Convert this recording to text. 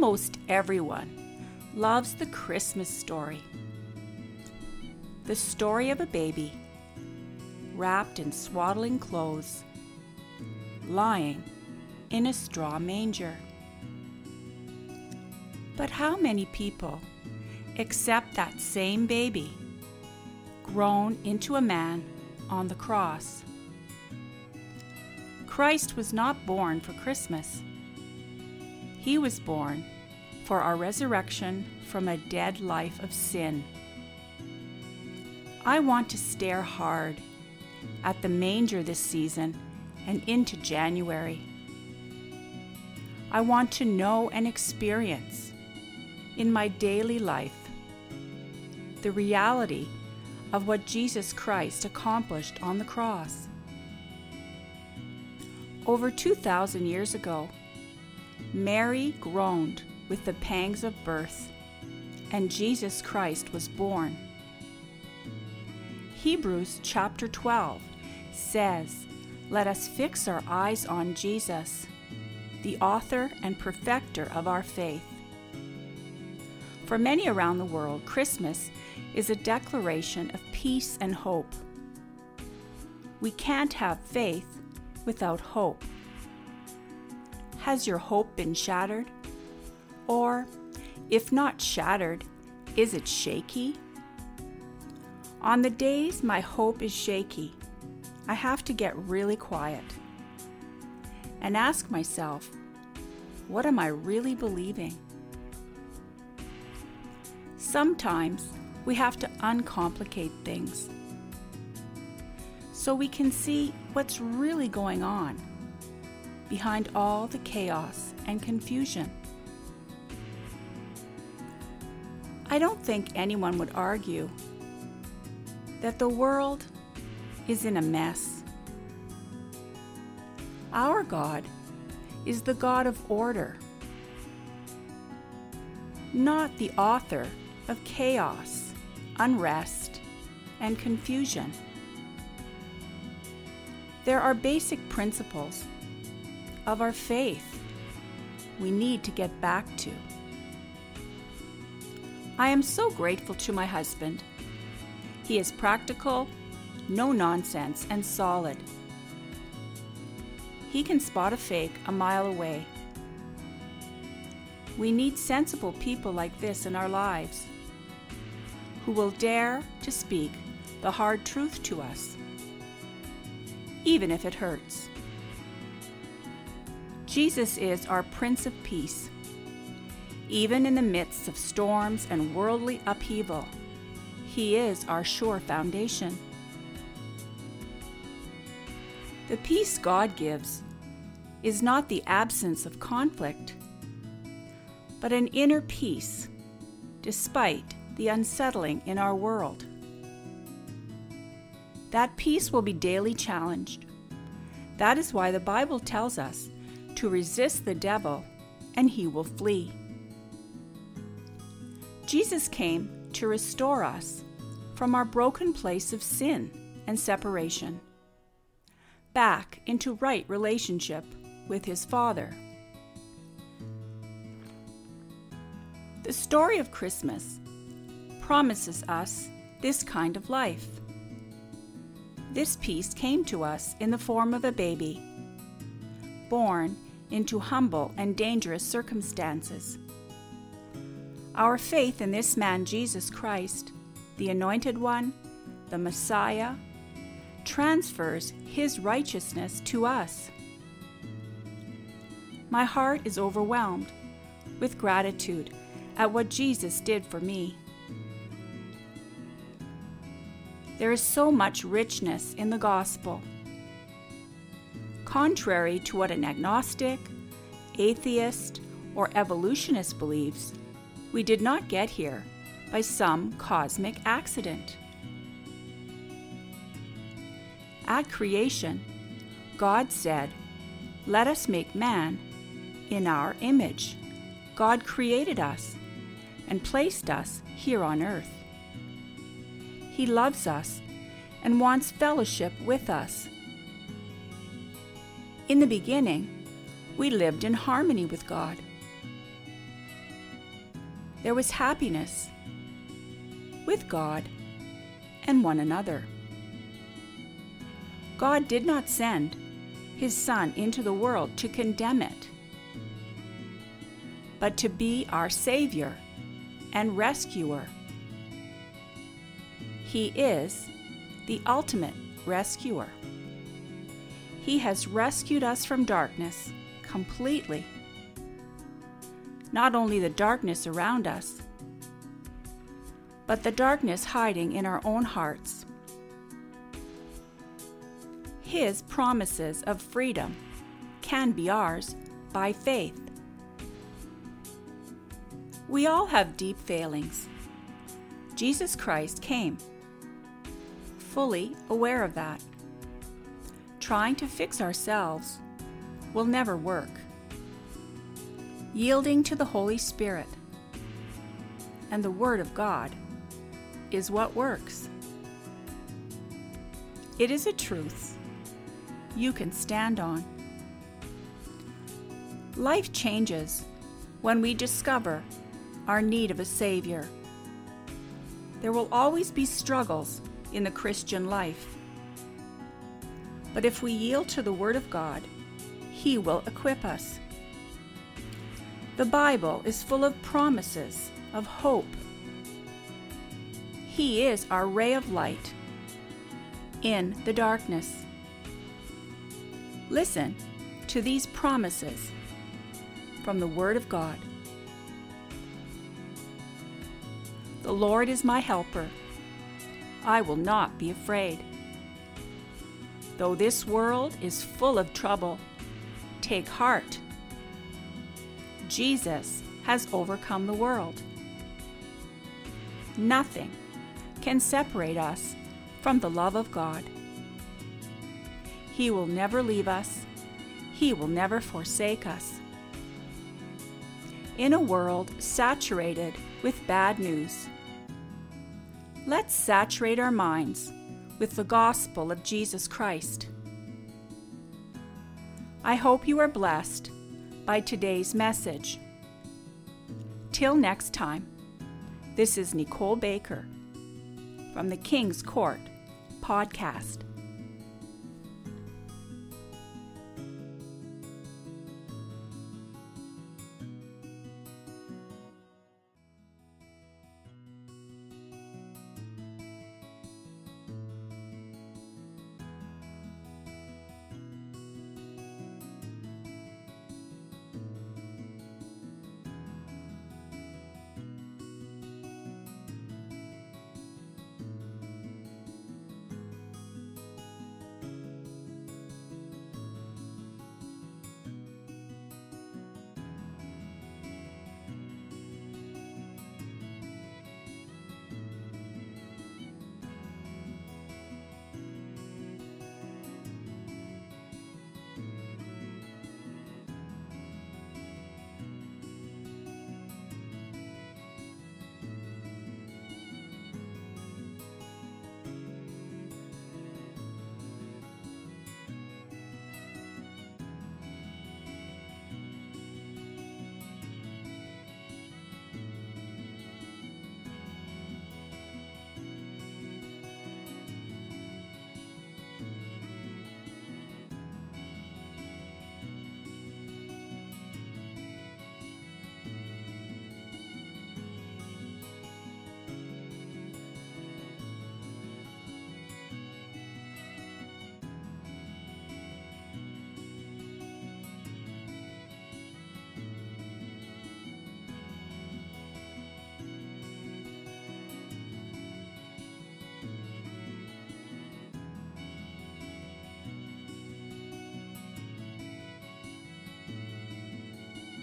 Almost everyone loves the Christmas story. The story of a baby wrapped in swaddling clothes, lying in a straw manger. But how many people accept that same baby grown into a man on the cross? Christ was not born for Christmas. He was born for our resurrection from a dead life of sin. I want to stare hard at the manger this season and into January. I want to know and experience in my daily life the reality of what Jesus Christ accomplished on the cross. Over 2,000 years ago, Mary groaned with the pangs of birth, and Jesus Christ was born. Hebrews chapter 12 says, Let us fix our eyes on Jesus, the author and perfecter of our faith. For many around the world, Christmas is a declaration of peace and hope. We can't have faith without hope. Has your hope been shattered? Or, if not shattered, is it shaky? On the days my hope is shaky, I have to get really quiet and ask myself, what am I really believing? Sometimes we have to uncomplicate things so we can see what's really going on behind all the chaos and confusion. I don't think anyone would argue that the world is in a mess. Our God is the God of order, not the author of chaos, unrest, and confusion. There are basic principles of our faith we need to get back to. I am so grateful to my husband he is practical, no nonsense, and solid. He can spot a fake a mile away. We need sensible people like this in our lives who will dare to speak the hard truth to us, even if it hurts. Jesus is our Prince of Peace, even in the midst of storms and worldly upheaval. He is our sure foundation. The peace God gives is not the absence of conflict, but an inner peace despite the unsettling in our world. That peace will be daily challenged. That is why the Bible tells us to resist the devil and he will flee. Jesus came to restore us from our broken place of sin and separation back into right relationship with his Father. The story of Christmas promises us this kind of life. This peace came to us in the form of a baby, born into humble and dangerous circumstances. Our faith in this man, Jesus Christ, the Anointed One, the Messiah, transfers His righteousness to us. My heart is overwhelmed with gratitude at what Jesus did for me. There is so much richness in the gospel. Contrary to what an agnostic, atheist, or evolutionist believes, we did not get here by some cosmic accident. At creation, God said, Let us make man in our image. God created us and placed us here on earth. He loves us and wants fellowship with us. In the beginning, we lived in harmony with God. There was happiness with God and one another. God did not send his Son into the world to condemn it, but to be our Savior and rescuer. He is the ultimate rescuer. He has rescued us from darkness completely. Not only the darkness around us, but the darkness hiding in our own hearts. His promises of freedom can be ours by faith. We all have deep failings. Jesus Christ came, fully aware of that. Trying to fix ourselves will never work. Yielding to the Holy Spirit and the Word of God is what works. It is a truth you can stand on. Life changes when we discover our need of a Savior. There will always be struggles in the Christian life. But if we yield to the Word of God, He will equip us. The Bible is full of promises of hope. He is our ray of light in the darkness. Listen to these promises from the Word of God. The Lord is my helper. I will not be afraid. Though this world is full of trouble, take heart. Jesus has overcome the world. Nothing can separate us from the love of God. He will never leave us, He will never forsake us. In a world saturated with bad news, let's saturate our minds with the gospel of Jesus Christ. I hope you are blessed by today's message. Till next time, this is Nicole Baker from the King's Court podcast.